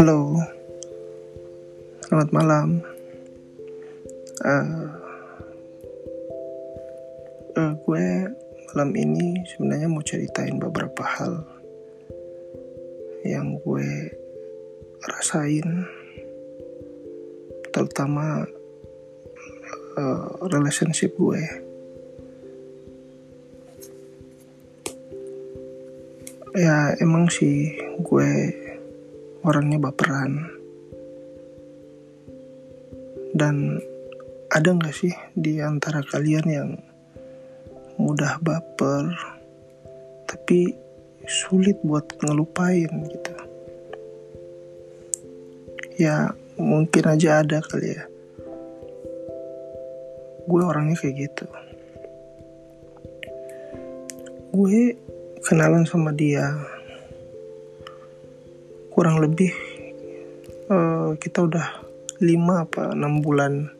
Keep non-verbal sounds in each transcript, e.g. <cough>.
Halo, selamat malam. Uh, uh, gue malam ini sebenarnya mau ceritain beberapa hal yang gue rasain, terutama uh, relationship gue. Ya emang sih gue orangnya baperan. Dan ada nggak sih di antara kalian yang mudah baper tapi sulit buat ngelupain gitu? Ya mungkin aja ada kali ya. Gue orangnya kayak gitu. Gue kenalan sama dia kurang lebih uh, kita udah lima apa enam bulan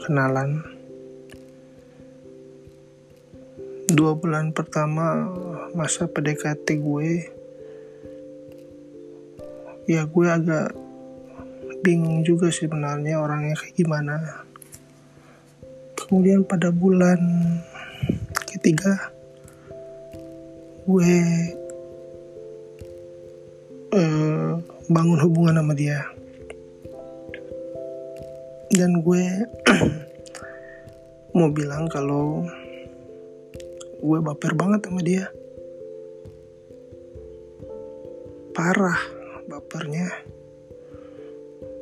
kenalan. Dua bulan pertama masa PDKT gue ya gue agak bingung juga sih sebenarnya orangnya kayak gimana. Kemudian pada bulan ketiga gue bangun hubungan sama dia. Dan gue <clears throat> mau bilang kalau gue baper banget sama dia. Parah bapernya.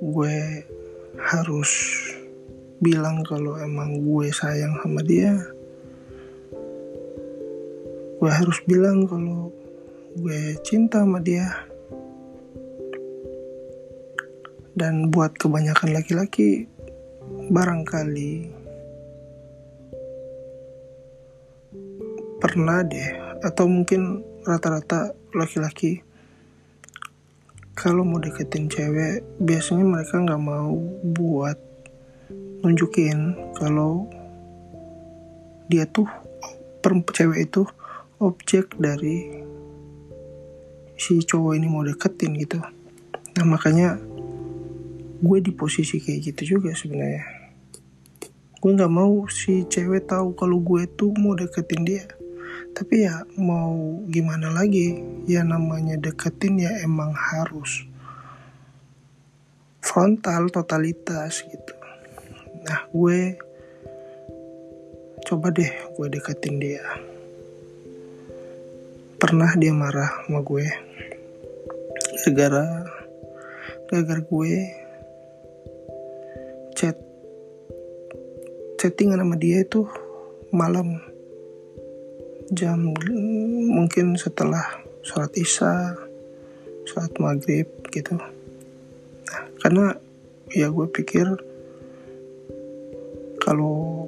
Gue harus bilang kalau emang gue sayang sama dia. Gue harus bilang kalau gue cinta sama dia dan buat kebanyakan laki-laki barangkali pernah deh atau mungkin rata-rata laki-laki kalau mau deketin cewek biasanya mereka nggak mau buat nunjukin kalau dia tuh cewek itu objek dari si cowok ini mau deketin gitu. Nah makanya gue di posisi kayak gitu juga sebenarnya. Gue nggak mau si cewek tahu kalau gue tuh mau deketin dia. Tapi ya mau gimana lagi? Ya namanya deketin ya emang harus frontal totalitas gitu. Nah gue coba deh gue deketin dia. Pernah dia marah sama gue gara-gara gara-gara gue chat. Chattingan sama dia itu malam. Jam mungkin setelah sholat isya sholat maghrib gitu. Nah, karena ya gue pikir kalau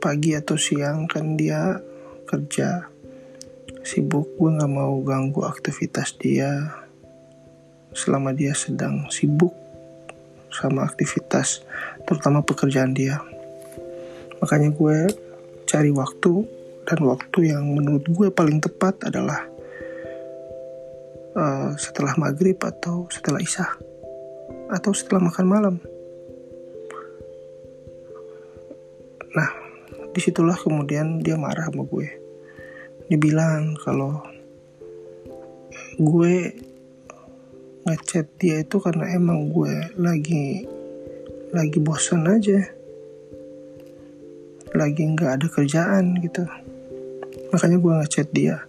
pagi atau siang kan dia kerja sibuk gue nggak mau ganggu aktivitas dia. Selama dia sedang sibuk sama aktivitas terutama pekerjaan dia. Makanya gue cari waktu dan waktu yang menurut gue paling tepat adalah uh, setelah maghrib atau setelah isya atau setelah makan malam. Nah di situlah kemudian dia marah sama gue. Dibilang kalau gue ngechat dia itu karena emang gue lagi lagi bosan aja. Lagi nggak ada kerjaan gitu. Makanya gue ngechat dia.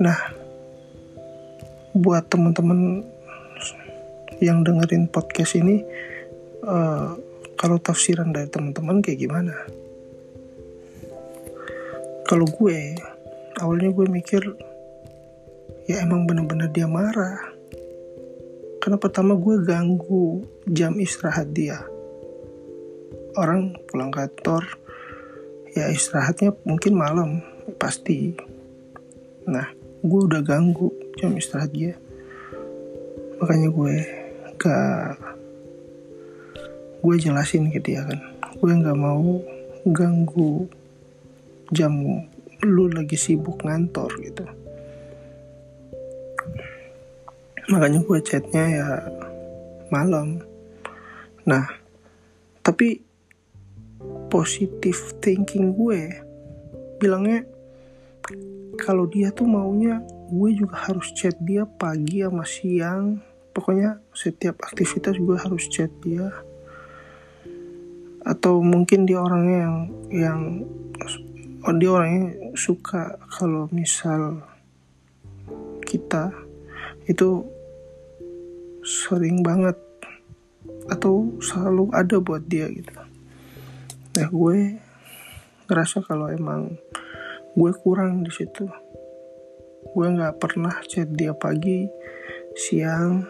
Nah buat temen-temen yang dengerin podcast ini uh, kalau tafsiran dari teman-teman kayak gimana? Kalau gue awalnya gue mikir ya emang bener-bener dia marah. Karena pertama gue ganggu jam istirahat dia. Orang pulang kantor ya istirahatnya mungkin malam pasti. Nah gue udah ganggu jam istirahat dia. Makanya gue gak gue jelasin ke dia kan. Gue nggak mau ganggu jam lu lagi sibuk ngantor gitu makanya gue chatnya ya malam. Nah tapi positif thinking gue bilangnya kalau dia tuh maunya gue juga harus chat dia pagi sama siang. Pokoknya setiap aktivitas gue harus chat dia. Atau mungkin dia orangnya yang yang dia orangnya suka kalau misal kita itu sering banget atau selalu ada buat dia gitu. Nah gue ngerasa kalau emang gue kurang di situ. Gue nggak pernah chat dia pagi siang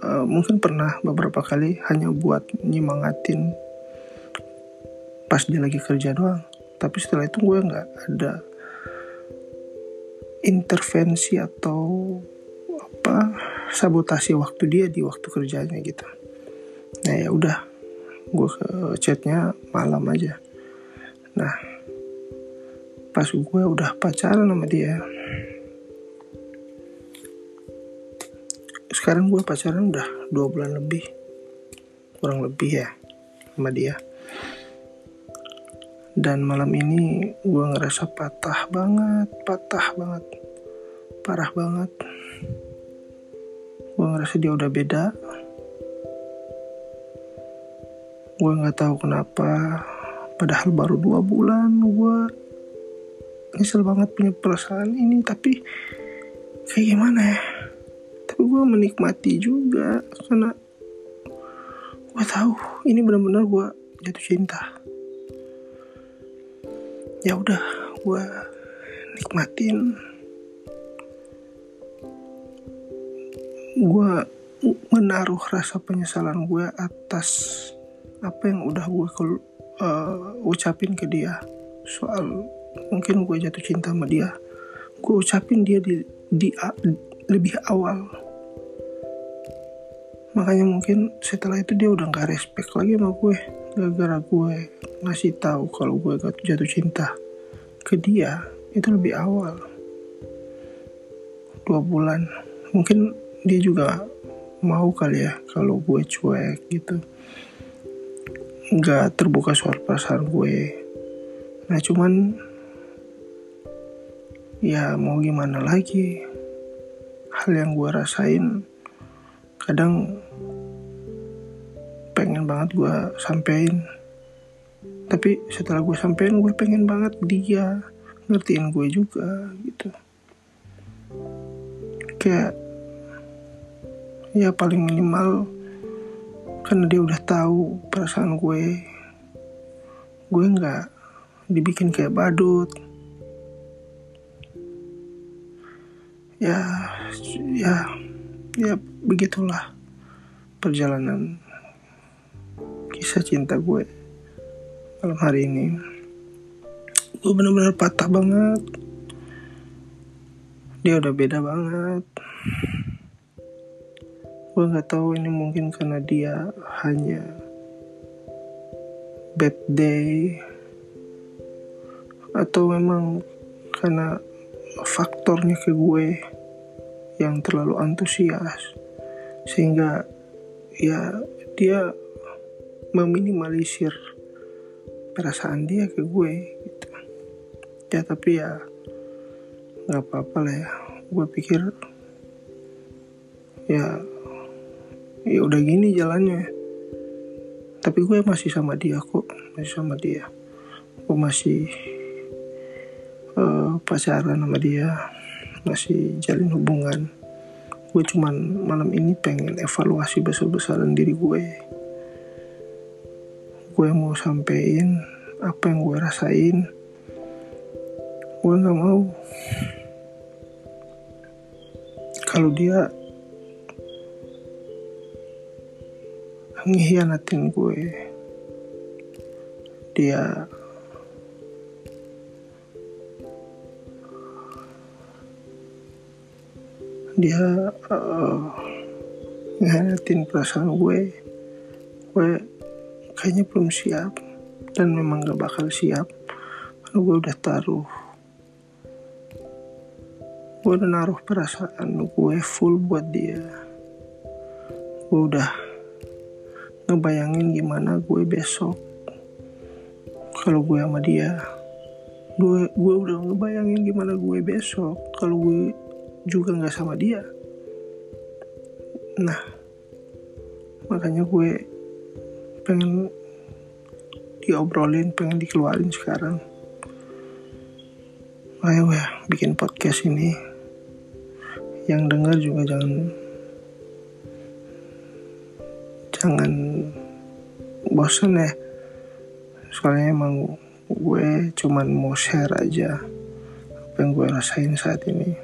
uh, mungkin pernah beberapa kali hanya buat nyemangatin pas dia lagi kerja doang. Tapi setelah itu gue nggak ada intervensi atau apa sabotasi waktu dia di waktu kerjanya gitu. Nah ya udah gue ke chatnya malam aja. Nah pas gue udah pacaran sama dia sekarang gue pacaran udah dua bulan lebih kurang lebih ya sama dia. Dan malam ini gue ngerasa patah banget patah banget parah banget gue ngerasa dia udah beda. Gue nggak tahu kenapa. Padahal baru dua bulan gue nyesel banget punya perasaan ini tapi kayak gimana ya? Tapi gue menikmati juga karena gue tahu ini benar-benar gue jatuh cinta. Ya udah gue nikmatin gue menaruh rasa penyesalan gue atas apa yang udah gue uh, ucapin ke dia. Soal mungkin gue jatuh cinta sama dia. Gue ucapin dia di, di lebih awal. Makanya mungkin setelah itu dia udah nggak respect lagi sama gue. Gara-gara gue ngasih tahu kalau gue jatuh cinta ke dia itu lebih awal. Dua bulan. Mungkin dia juga mau kali ya kalau gue cuek gitu. Nggak terbuka soal perasaan gue. Nah cuman ya mau gimana lagi? Hal yang gue rasain kadang pengen banget gue sampein. Tapi setelah gue sampein gue pengen banget dia ngertiin gue juga gitu. Kayak ya paling minimal karena dia udah tahu perasaan gue. Gue nggak dibikin kayak badut. Ya ya ya begitulah perjalanan kisah cinta gue malam hari ini. Gue bener-bener patah banget. Dia udah beda banget gue nggak tahu ini mungkin karena dia hanya bad day atau memang karena faktornya ke gue yang terlalu antusias. Sehingga ya dia meminimalisir perasaan dia ke gue gitu. Ya tapi ya nggak apa-apa lah ya. Gue pikir ya ya udah gini jalannya. Tapi gue masih sama dia kok masih sama dia. Gue masih uh, pacaran sama dia masih jalin hubungan. Gue cuman malam ini pengen evaluasi besar-besaran diri gue. Gue mau sampein apa yang gue rasain. Gue nggak mau. Kalau dia ngehianatin gue. Dia dia uh, perasaan gue. Gue kayaknya belum siap dan memang gak bakal siap karena gue udah taruh gue udah naruh perasaan gue full buat dia. Gue udah ngebayangin gimana gue besok. Kalau gue sama dia gue gue udah ngebayangin gimana gue besok. Kalau gue juga nggak sama dia. Nah makanya gue pengen diobrolin pengen dikeluarin sekarang. Ayo ya bikin podcast ini. Yang dengar juga jangan jangan bosan ya. Soalnya emang gue cuman mau share aja apa yang gue rasain saat ini.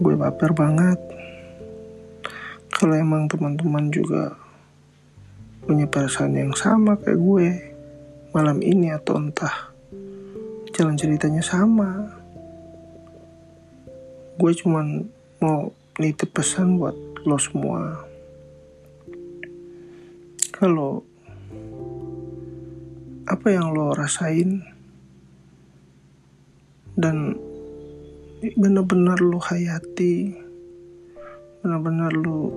Gue baper banget. Kalau emang teman-teman juga punya perasaan yang sama kayak gue malam ini atau entah jalan ceritanya sama gue cuman mau nitip pesan buat lo semua kalau apa yang lo rasain dan benar-benar lo hayati benar-benar lo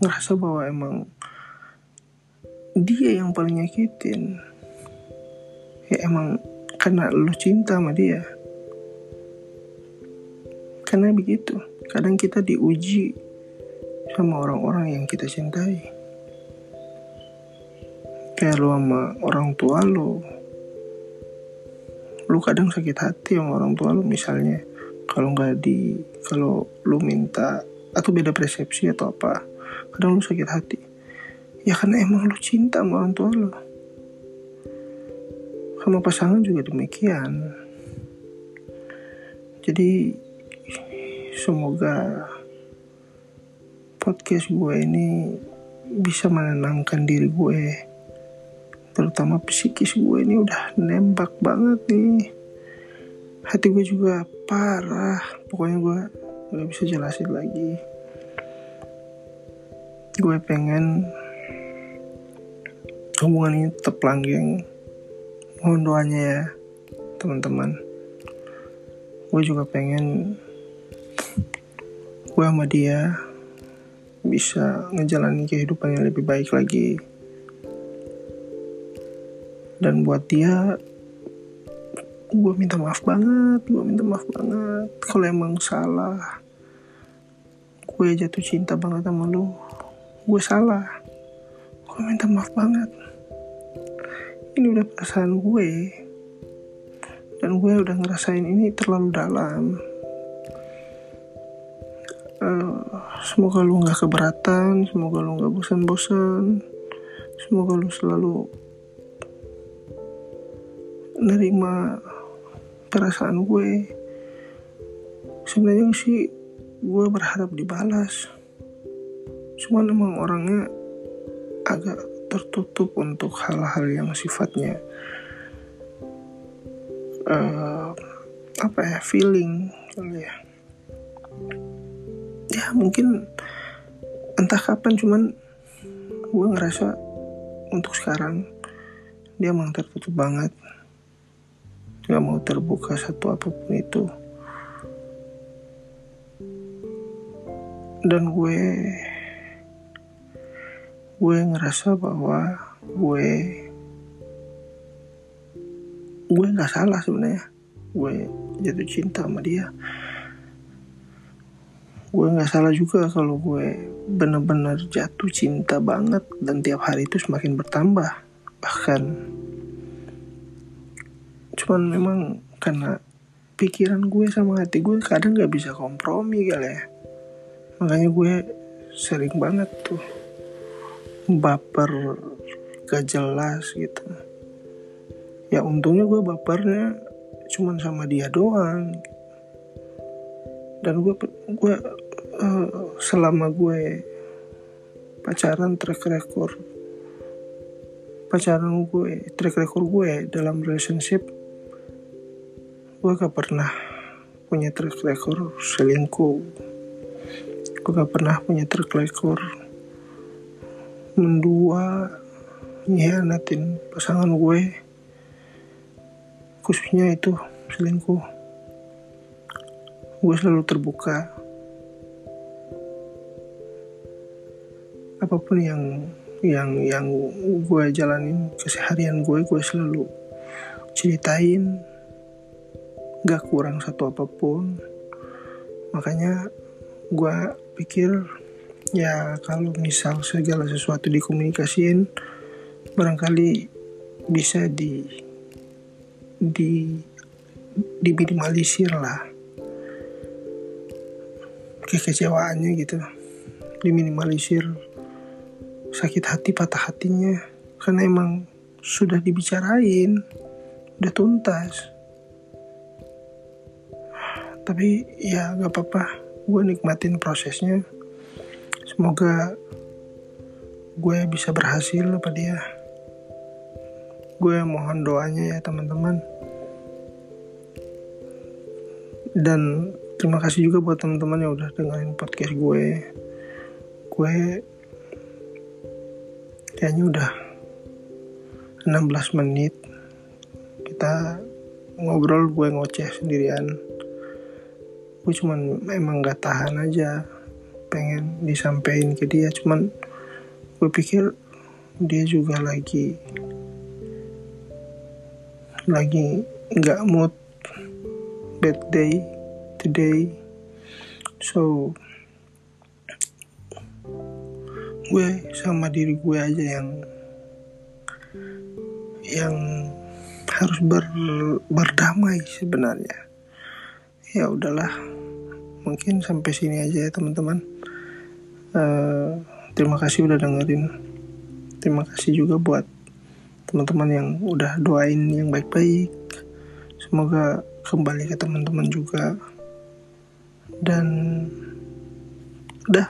ngerasa bahwa emang dia yang paling nyakitin ya emang karena lu cinta sama dia. Karena begitu kadang kita diuji sama orang-orang yang kita cintai. Kayak lu sama orang tua lu. Lu kadang sakit hati sama orang tua lu misalnya. Kalau nggak di kalau lu minta atau beda persepsi atau apa kadang lu sakit hati. Ya karena emang lu cinta sama orang tua lu. Sama pasangan juga demikian. Jadi semoga podcast gue ini bisa menenangkan diri gue. Terutama psikis gue ini udah nembak banget nih. Hati gue juga parah. Pokoknya gue gak bisa jelasin lagi. Gue pengen hubungan ini tetap langgeng. Mohon doanya ya teman-teman. Gue juga pengen gue sama dia bisa ngejalanin kehidupan yang lebih baik lagi. Dan buat dia gue minta maaf banget gue minta maaf banget. Kalau emang salah gue jatuh cinta banget sama lu gue salah. Gue minta maaf banget. Ini udah perasaan gue. Dan gue udah ngerasain ini terlalu dalam semoga lu nggak keberatan semoga lu nggak bosan-bosan semoga lu selalu nerima perasaan gue. Sebenarnya sih gue berharap dibalas. Cuman emang orangnya agak tertutup untuk hal-hal yang sifatnya uh, apa ya feeling ya mungkin entah kapan cuman gue ngerasa untuk sekarang dia emang tertutup banget. Nggak mau terbuka satu apa pun itu. Dan gue gue ngerasa bahwa gue gue nggak salah sebenarnya. Gue jatuh cinta sama dia gue nggak salah juga kalau gue bener-bener jatuh cinta banget dan tiap hari itu semakin bertambah bahkan. Cuman memang karena pikiran gue sama hati gue kadang nggak bisa kompromi kali ya. Makanya gue sering banget tuh baper gak jelas gitu. Ya untungnya gue bapernya cuman sama dia doang dan gue gue uh, selama gue pacaran track record pacaran gue track record gue dalam relationship gue gak pernah punya track record selingkuh. Gue gak pernah punya track record mendua nyianatin pasangan gue khususnya itu selingkuh gue selalu terbuka. Apa pun yang yang yang gue jalanin keseharian gue gue selalu ceritain. Gak kurang satu apa pun. Makanya gue pikir ya kalau misal segala sesuatu dikomunikasiin barangkali bisa di di diminimalisir lah kekecewaannya gitu. Diminimalisir. Sakit hati patah hatinya. Karena emang sudah dibicarain. Udah tuntas. Tapi ya gak apa-apa. Gue nikmatin prosesnya. Semoga gue bisa berhasil apa dia. Gue mohon doanya ya teman-teman. Dan terima kasih juga buat teman-teman yang udah dengerin podcast gue. Gue kayaknya udah 16 menit. Kita ngobrol gue ngoceh sendirian. Gue cuman emang gak tahan aja. Pengen disampaikan ke dia cuman gue pikir dia juga lagi lagi nggak mood. Bad day today. So gue sama diri gue aja yang yang harus ber, berdamai sebenarnya. Ya udahlah mungkin sampai sini aja ya teman-teman. Uh, terima kasih udah dengerin. Terima kasih juga buat teman-teman yang udah doain yang baik-baik. Semoga kembali ke teman-teman juga dan udah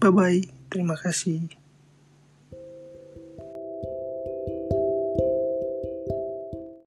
bye bye terima kasih